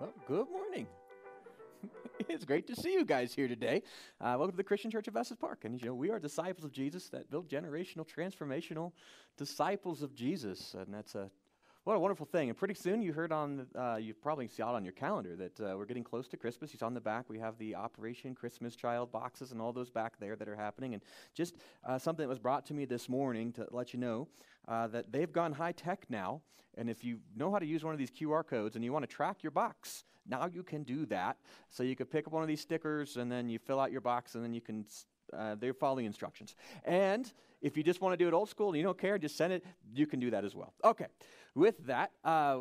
Well, good morning. it's great to see you guys here today. Uh, welcome to the Christian Church of Estes Park. And you know, we are disciples of Jesus that build generational, transformational disciples of Jesus. And that's a what a wonderful thing. And pretty soon you heard on, uh, you probably saw it on your calendar that uh, we're getting close to Christmas. You saw on the back, we have the Operation Christmas Child boxes and all those back there that are happening. And just uh, something that was brought to me this morning to let you know uh, that they've gone high tech now. And if you know how to use one of these QR codes and you want to track your box, now you can do that. So you could pick up one of these stickers and then you fill out your box and then you can, uh, they follow the instructions. And if you just want to do it old school and you don't care, just send it, you can do that as well. Okay with that, uh,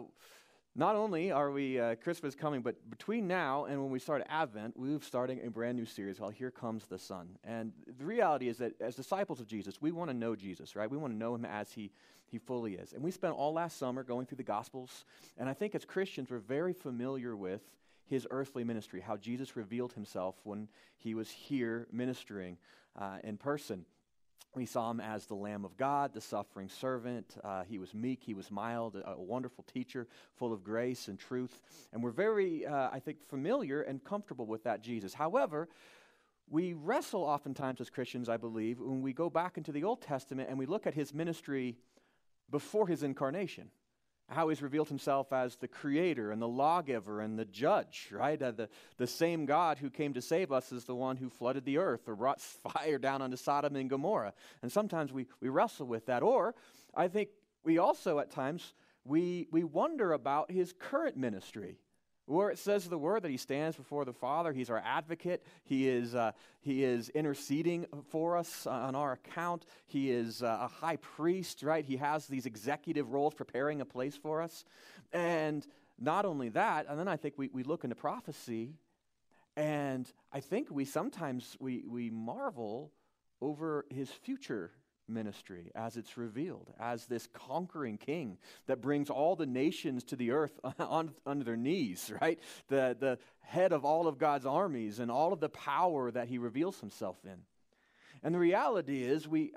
not only are we uh, Christmas coming, but between now and when we start Advent, we're starting a brand new series called Here Comes the Sun. And the reality is that as disciples of Jesus, we want to know Jesus, right? We want to know him as he, he fully is. And we spent all last summer going through the Gospels. And I think as Christians, we're very familiar with his earthly ministry, how Jesus revealed himself when he was here ministering uh, in person. We saw him as the Lamb of God, the suffering servant. Uh, he was meek, he was mild, a, a, wonderful teacher, full of grace and truth. And we're very, uh, I think, familiar and comfortable with that Jesus. However, we wrestle oftentimes as Christians, I believe, when we go back into the Old Testament and we look at his ministry before his incarnation how he's revealed himself as the creator and the lawgiver and the judge, right? Uh, the, the same God who came to save us is the one who flooded the earth or brought fire down onto Sodom and Gomorrah. And sometimes we, we wrestle with that. Or I think we also at times we, we wonder about his current ministry where it says the word that he stands before the Father, he's our advocate. He is, uh, he is interceding for us on our account. He is uh, a high priest, right? He has these executive roles preparing a place for us. And not only that, and then I think we, we look into prophecy, and I think we sometimes we, we marvel over his future ministry as it's revealed as this conquering king that brings all the nations to the earth on, under their knees, right? The, the head of all of God's armies and all of the power that he reveals himself in. And the reality is, we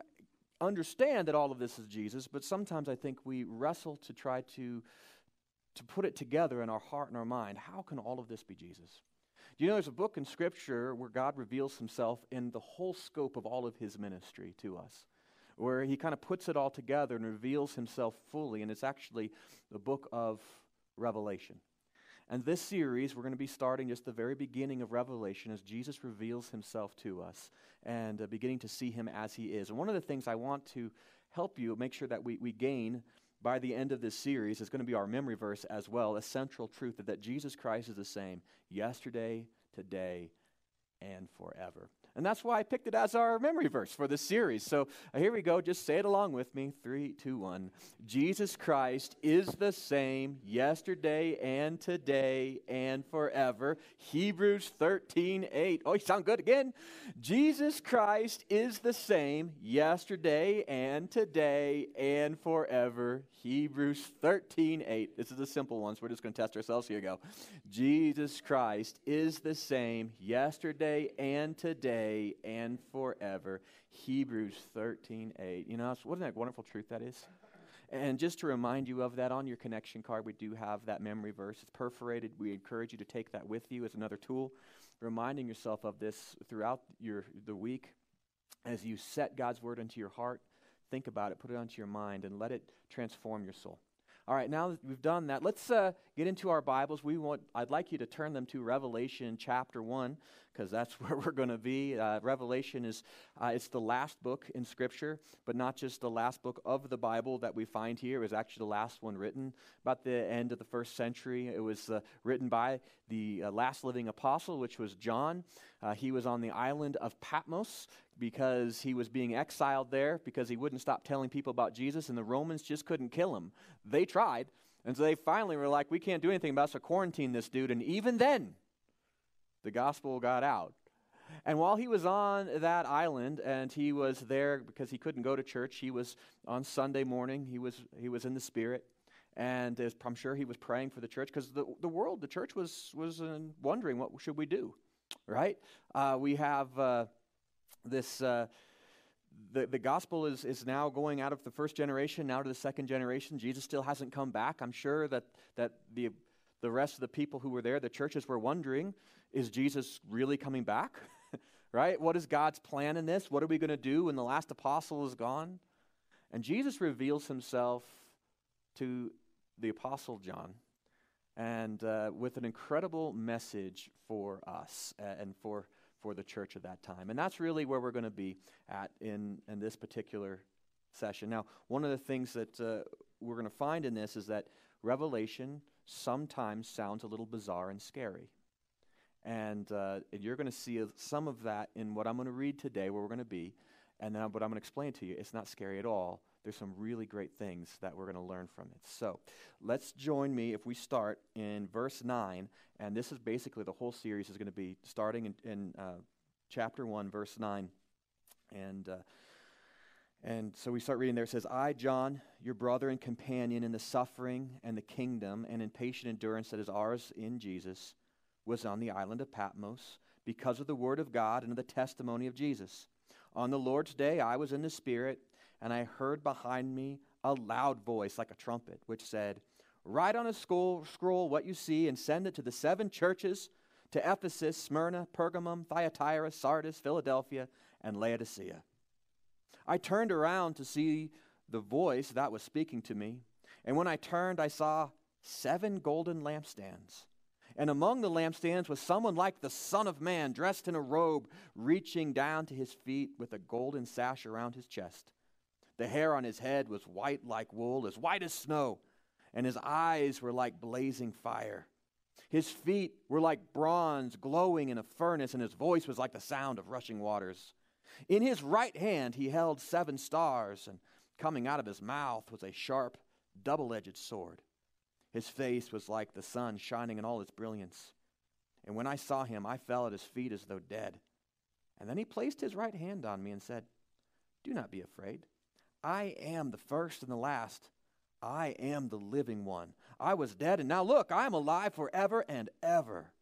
understand that all of this is Jesus, but sometimes I think we wrestle to try to, to put it together in our heart and our mind. How can all of this be Jesus? Do you know there's a book in Scripture where God reveals himself in the whole scope of all of his ministry to us? Where he kind of puts it all together and reveals himself fully. And it's actually the book of Revelation. And this series, we're going to be starting just the very beginning of Revelation as Jesus reveals himself to us and uh, beginning to see him as he is. And one of the things I want to help you make sure that we, we gain by the end of this series is going to be our memory verse as well, a central truth that, that Jesus Christ is the same yesterday, today, and forever. And that's why I picked it as our memory verse for this series. So uh, here we go. Just say it along with me. Three, two, one. Jesus Christ is the same yesterday and today and forever. Hebrews 13, 8. Oh, you sound good again. Jesus Christ is the same yesterday and today and forever. Hebrews 13, 8. This is a simple one, so we're just going to test ourselves. Here you go. Jesus Christ is the same yesterday and today today and forever. Hebrews 13 8. You know, what a wonderful truth that is? And just to remind you of that on your connection card, we do have that memory verse. It's perforated. We encourage you to take that with you as another tool, reminding yourself of this throughout your, the week as you set God's word into your heart. Think about it, put it onto your mind, and let it transform your soul. All right, now that we've done that, let's uh, get into our Bibles. We want, I'd like you to turn them to Revelation chapter 1 because that's where we're going to be. Uh, Revelation is uh, it's the last book in Scripture, but not just the last book of the Bible that we find here. It was actually the last one written about the end of the first century. It was uh, written by the uh, last living apostle, which was John. Uh, he was on the island of Patmos because he was being exiled there because he wouldn't stop telling people about Jesus, and the Romans just couldn't kill him. They tried. And so they finally were like, we can't do anything about it, so quarantine this dude. And even then, the gospel got out. And while he was on that island and he was there because he couldn't go to church, he was on Sunday morning, he was, he was in the Spirit. And I'm sure he was praying for the church because the, the world, the church was, was uh, wondering what should we do, right? Uh, we have uh, this. Uh, the, the gospel is, is now going out of the first generation now to the second generation jesus still hasn't come back i'm sure that, that the the rest of the people who were there, the churches were wondering is Jesus really coming back? right? What is God's plan in this? What are we going to do when the last apostle is gone? And Jesus reveals himself to the apostle John and uh, with an incredible message for us and for, for the church at that time. And that's really where we're going to be at in, in this particular session. Now, one of the things that uh, we're going to find in this is that Revelation sometimes sounds a little bizarre and scary. And, uh, and you're going to see some of that in what I'm going to read today, where we're going to be. And then what I'm going to explain to you, it's not scary at all. There's some really great things that we're going to learn from it. So let's join me if we start in verse 9. And this is basically the whole series is going to be starting in, in uh, chapter 1, verse 9. And. Uh, and so we start reading there. It says, I, John, your brother and companion in the suffering and the kingdom and in patient endurance that is ours in Jesus, was on the island of Patmos because of the word of God and of the testimony of Jesus. On the Lord's day, I was in the Spirit, and I heard behind me a loud voice like a trumpet, which said, Write on a scroll, scroll what you see and send it to the seven churches to Ephesus, Smyrna, Pergamum, Thyatira, Sardis, Philadelphia, and Laodicea. I turned around to see the voice that was speaking to me. And when I turned, I saw seven golden lampstands. And among the lampstands was someone like the Son of Man, dressed in a robe, reaching down to his feet with a golden sash around his chest. The hair on his head was white like wool, as white as snow, and his eyes were like blazing fire. His feet were like bronze glowing in a furnace, and his voice was like the sound of rushing waters. In his right hand he held seven stars, and coming out of his mouth was a sharp, double edged sword. His face was like the sun shining in all its brilliance. And when I saw him, I fell at his feet as though dead. And then he placed his right hand on me and said, Do not be afraid. I am the first and the last. I am the living one. I was dead, and now look, I am alive forever and ever.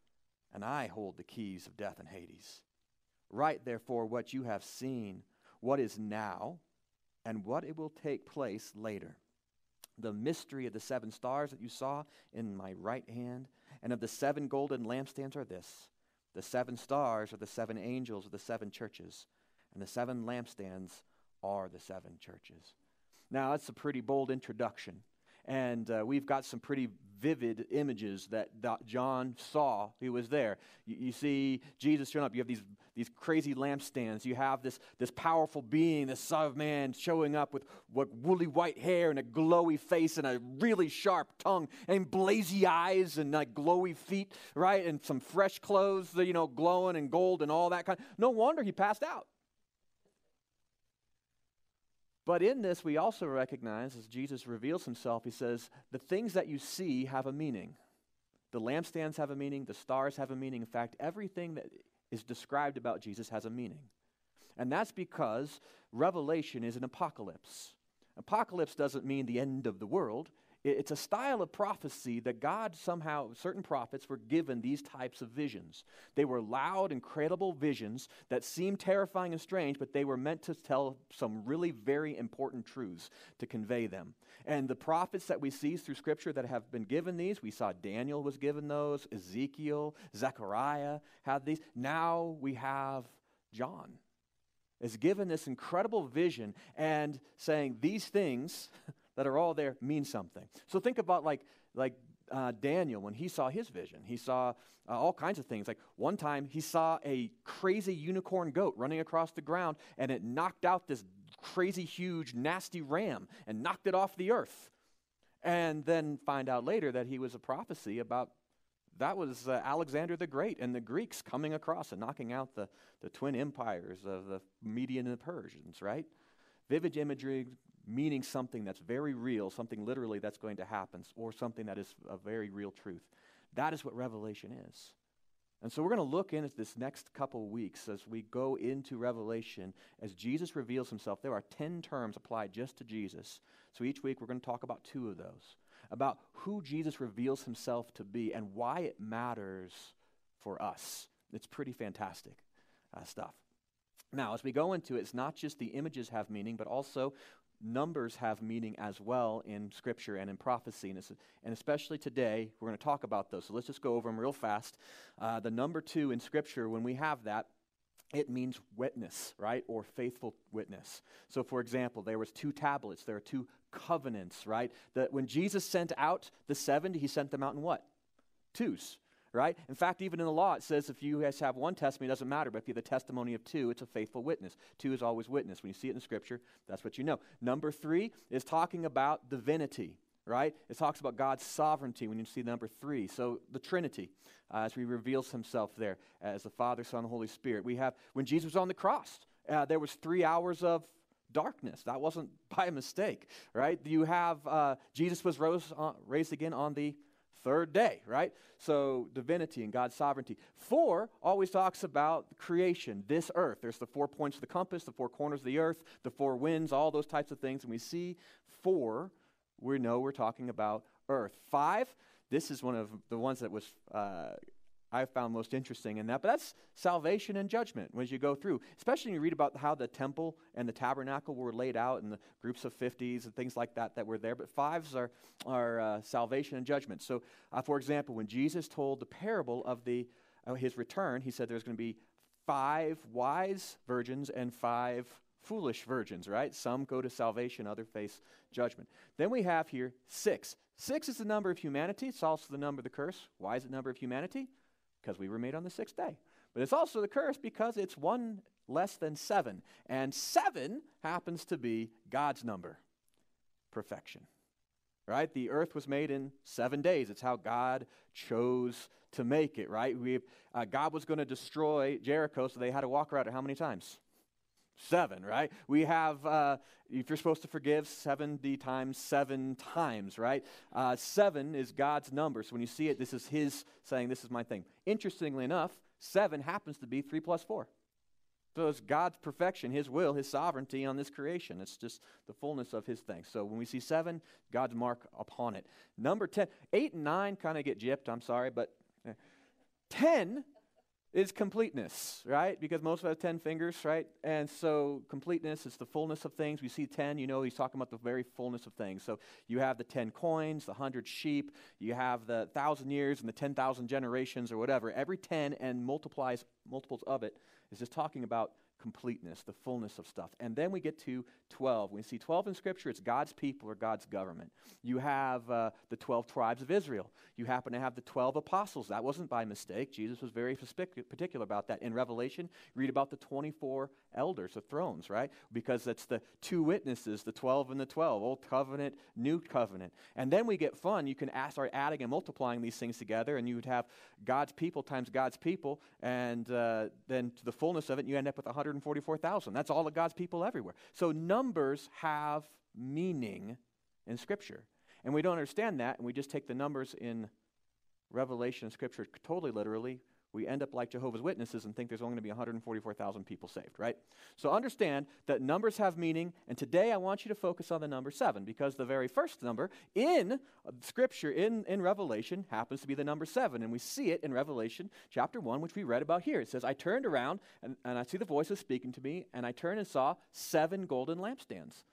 And I hold the keys of death and Hades. Write, therefore, what you have seen, what is now, and what it will take place later. The mystery of the seven stars that you saw in my right hand, and of the seven golden lampstands are this the seven stars are the seven angels of the seven churches, and the seven lampstands are the seven churches. Now, that's a pretty bold introduction. And uh, we've got some pretty vivid images that, John saw. He was there. You, you, see Jesus showing up. You have these, these crazy lampstands. You have this, this powerful being, the Son of Man, showing up with what, woolly white hair and a glowy face and a really sharp tongue and blazy eyes and like glowy feet, right? And some fresh clothes, you know, glowing and gold and all that kind. No wonder he passed out. But in this, we also recognize, as Jesus reveals himself, he says, the things that you see have a meaning. The lampstands have a meaning, the stars have a meaning. In fact, everything that is described about Jesus has a meaning. And that's because Revelation is an apocalypse. Apocalypse doesn't mean the end of the world, it's a style of prophecy that God somehow, certain prophets were given these types of visions. They were loud, incredible visions that seemed terrifying and strange, but they were meant to tell some really very important truths to convey them. And the prophets that we see through Scripture that have been given these, we saw Daniel was given those, Ezekiel, Zechariah had these. Now we have John is given this incredible vision and saying these things that are all there mean something. So think about like, like uh, Daniel when he saw his vision. He saw uh, all kinds of things. Like one time he saw a crazy unicorn goat running across the ground and it knocked out this crazy, huge, nasty ram and knocked it off the earth. And then find out later that he was a prophecy about that was uh, Alexander the Great and the Greeks coming across and knocking out the, the twin empires of the Median and the Persians, right? Vivid imagery, meaning something that's very real, something literally that's going to happen, or something that is a very real truth. That is what Revelation is. And so we're going to look into this next couple weeks as we go into Revelation, as Jesus reveals himself. There are 10 terms applied just to Jesus. So each week we're going to talk about two of those about who Jesus reveals himself to be and why it matters for us. It's pretty fantastic uh, stuff. Now, as we go into it, it's not just the images have meaning, but also numbers have meaning as well in Scripture and in prophecy. And, and especially today, we're going to talk about those. So let's just go over them real fast. Uh, the number two in Scripture, when we have that, it means witness, right? Or faithful witness. So, for example, there was two tablets. There are two covenants, right? That when Jesus sent out the 70, he sent them out in what? Twos right? In fact, even in the law, it says if you guys have one testimony, it doesn't matter. But if you have the testimony of two, it's a faithful witness. Two is always witness. When you see it in Scripture, that's what you know. Number three is talking about divinity, right? It talks about God's sovereignty when you see number three. So the Trinity, uh, as he reveals himself there as the Father, Son, and Holy Spirit. We have, when Jesus was on the cross, uh, there was three hours of darkness. That wasn't by mistake, right? You have uh, Jesus was rose, uh, raised again on the third day, right? So, divinity and God's sovereignty. Four always talks about creation, this earth. There's the four points of the compass, the four corners of the earth, the four winds, all those types of things. And we see four, we know we're talking about earth. Five, this is one of the ones that was uh, I found most interesting in that. But that's salvation and judgment as you go through, especially when you read about how the temple and the tabernacle were laid out and the groups of 50s and things like that that were there. But fives are, are uh, salvation and judgment. So, uh, for example, when Jesus told the parable of the, uh, his return, he said there's going to be five wise virgins and five foolish virgins, right? Some go to salvation, other face judgment. Then we have here six. Six is the number of humanity. It's also the number of the curse. Why is it the number of humanity? Because we were made on the sixth day. But it's also the curse because it's one less than seven. And seven happens to be God's number perfection. Right? The earth was made in seven days. It's how God chose to make it, right? We, uh, God was going to destroy Jericho, so they had to walk around it how many times? Seven, right? We have, uh, if you're supposed to forgive, 70 times seven times, right? Uh, seven is God's number. So when you see it, this is His saying, This is my thing. Interestingly enough, seven happens to be three plus four. So it's God's perfection, His will, His sovereignty on this creation. It's just the fullness of His thing. So when we see seven, God's mark upon it. Number 10, eight and nine kind of get gypped, I'm sorry, but eh. 10 is completeness, right? Because most of us have 10 fingers, right? And so completeness is the fullness of things. We see 10, you know, he's talking about the very fullness of things. So you have the 10 coins, the 100 sheep, you have the 1,000 years and the 10,000 generations or whatever. Every 10 and multiplies multiples of it is just talking about completeness, the fullness of stuff. And then we get to 12. When we see 12 in Scripture, it's God's people or God's government. You have uh, the 12 tribes of Israel. You happen to have the 12 apostles. That wasn't by mistake. Jesus was very particular about that. In Revelation, read about the 24 elders, the thrones, right? Because that's the two witnesses, the 12 and the 12, Old Covenant, New Covenant. And then we get fun. You can start adding and multiplying these things together, and you would have God's people times God's people, and uh, then to the fullness of it, you end up with 144,000. That's all of God's people everywhere. So numbers have meaning in Scripture. And we don't understand that, and we just take the numbers in Revelation and Scripture totally literally we end up like Jehovah's Witnesses and think there's only going to be 144,000 people saved, right? So understand that numbers have meaning, and today I want you to focus on the number seven because the very first number in uh, Scripture, in, in Revelation, happens to be the number seven, and we see it in Revelation chapter 1, which we read about here. It says, I turned around, and, and I see the voices speaking to me, and I turned and saw seven golden lampstands.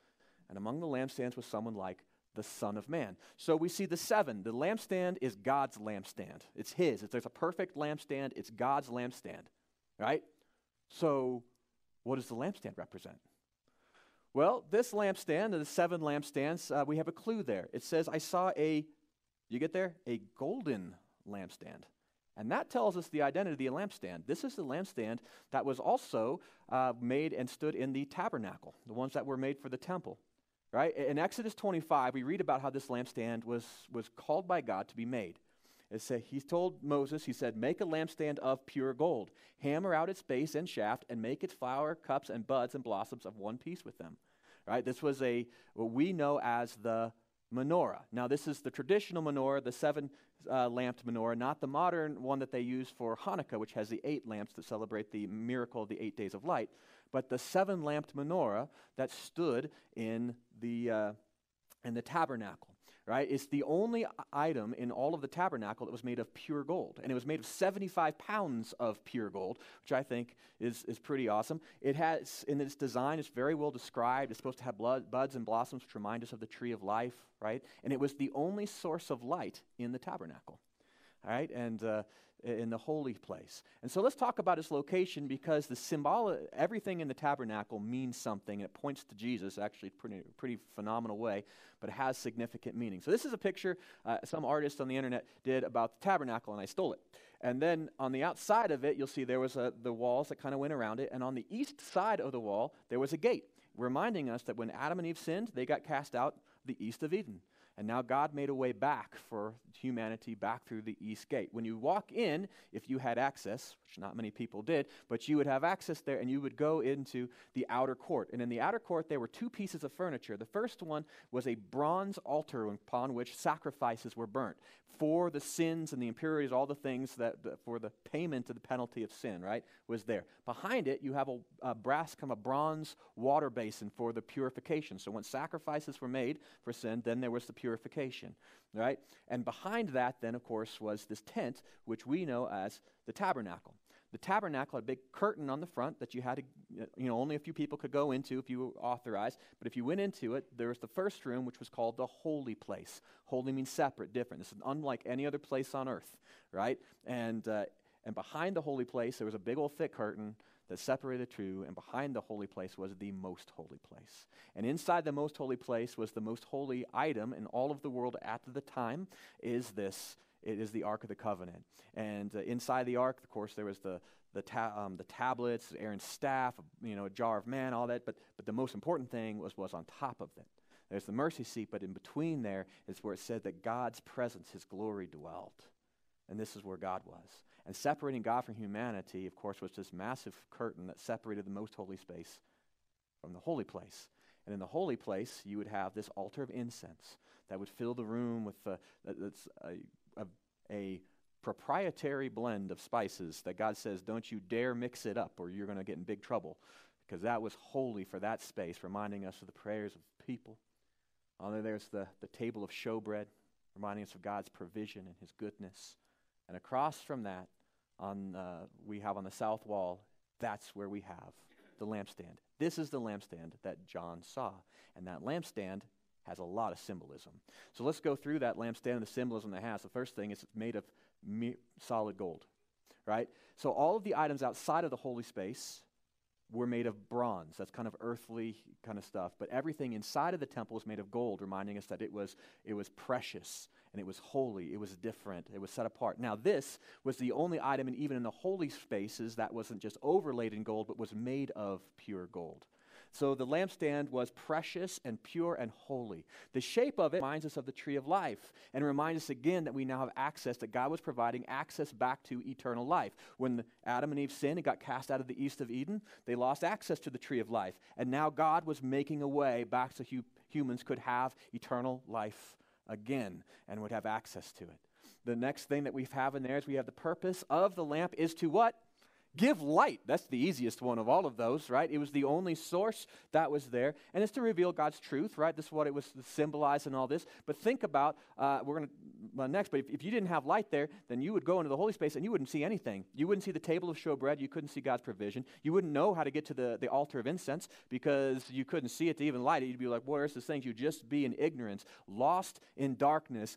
And among the lampstands was someone like the Son of Man. So we see the seven. The lampstand is God's lampstand. It's His. It's, there's a perfect lampstand. It's God's lampstand, right? So what does the lampstand represent? Well, this lampstand, the seven lampstands, uh, we have a clue there. It says, I saw a, you get there? A golden lampstand. And that tells us the identity of the lampstand. This is the lampstand that was also uh, made and stood in the tabernacle, the ones that were made for the temple. Right? In Exodus 25, we read about how this lampstand was, was called by God to be made. It said, he told Moses, he said, make a lampstand of pure gold. Hammer out its base and shaft, and make its flower, cups, and buds and blossoms of one piece with them. Right? This was a what we know as the menorah. Now, this is the traditional menorah, the seven uh, lamped menorah, not the modern one that they use for Hanukkah, which has the eight lamps to celebrate the miracle of the eight days of light but the seven lamped menorah that stood in the, uh, in the tabernacle. right? It's the only item in all of the tabernacle that was made of pure gold. And it was made of 75 pounds of pure gold, which I think is, is pretty awesome. It has, in its design, it's very well described. It's supposed to have blood, buds and blossoms which remind us of the tree of life, right? And it was the only source of light in the tabernacle, all right? And uh, in the holy place. And so let's talk about its location because the symbol, everything in the tabernacle means something. It points to Jesus, actually, pretty pretty phenomenal way, but it has significant meaning. So this is a picture uh, some artist on the internet did about the tabernacle, and I stole it. And then on the outside of it, you'll see there was a, the walls that kind of went around it, and on the east side of the wall there was a gate, reminding us that when Adam and Eve sinned, they got cast out the east of Eden. And now God made a way back for humanity back through the east gate. When you walk in, if you had access, which not many people did, but you would have access there and you would go into the outer court. And in the outer court, there were two pieces of furniture. The first one was a bronze altar upon which sacrifices were burnt for the sins and the impurities, all the things that, that for the payment of the penalty of sin, right, was there. Behind it, you have a, a brass, kind of a bronze water basin for the purification. So when sacrifices were made for sin, then there was the purification, right? And behind that, then, of course, was this tent, which we know as the tabernacle. The tabernacle had a big curtain on the front that you had to, you know, only a few people could go into if you were authorized. But if you went into it, there was the first room, which was called the holy place. Holy means separate, different. This is unlike any other place on earth, right? And, uh, and behind the holy place, there was a big old thick curtain that separated the two, and behind the holy place was the most holy place. And inside the most holy place was the most holy item in all of the world at the time is this it is the Ark of the Covenant. And uh, inside the Ark, of course, there was the, the, ta- um, the tablets, Aaron's staff, you know, a jar of man, all that. But, but the most important thing was, was on top of it. There's the mercy seat, but in between there is where it said that God's presence, his glory dwelt. And this is where God was. And separating God from humanity, of course, was this massive curtain that separated the most holy space from the holy place. And in the holy place, you would have this altar of incense that would fill the room with a, a, a proprietary blend of spices that God says, don't you dare mix it up or you're going to get in big trouble. Because that was holy for that space, reminding us of the prayers of people. On there, there's the, the table of showbread, reminding us of God's provision and his goodness. And across from that, on, uh, we have on the south wall, that's where we have the lampstand. This is the lampstand that John saw. And that lampstand has a lot of symbolism. So let's go through that lampstand and the symbolism it has. The first thing is it's made of solid gold, right? So all of the items outside of the holy space were made of bronze. That's kind of earthly kind of stuff. But everything inside of the temple was made of gold, reminding us that it was, it was precious and it was holy. It was different. It was set apart. Now, this was the only item, and even in the holy spaces, that wasn't just overlaid in gold, but was made of pure gold. So the lampstand was precious and pure and holy. The shape of it reminds us of the tree of life and reminds us again that we now have access, that God was providing access back to eternal life. When Adam and Eve sinned and got cast out of the east of Eden, they lost access to the tree of life. And now God was making a way back so hu- humans could have eternal life again and would have access to it. The next thing that we have in there is we have the purpose of the lamp is to what? Give light. That's the easiest one of all of those, right? It was the only source that was there. And it's to reveal God's truth, right? This is what it was symbolized and all this. But think about, uh, we're going to well, next, but if, if, you didn't have light there, then you would go into the holy space and you wouldn't see anything. You wouldn't see the table of showbread. You couldn't see God's provision. You wouldn't know how to get to the, the altar of incense because you couldn't see it to even light it. You'd be like, where's this thing? You'd just be in ignorance, lost in darkness.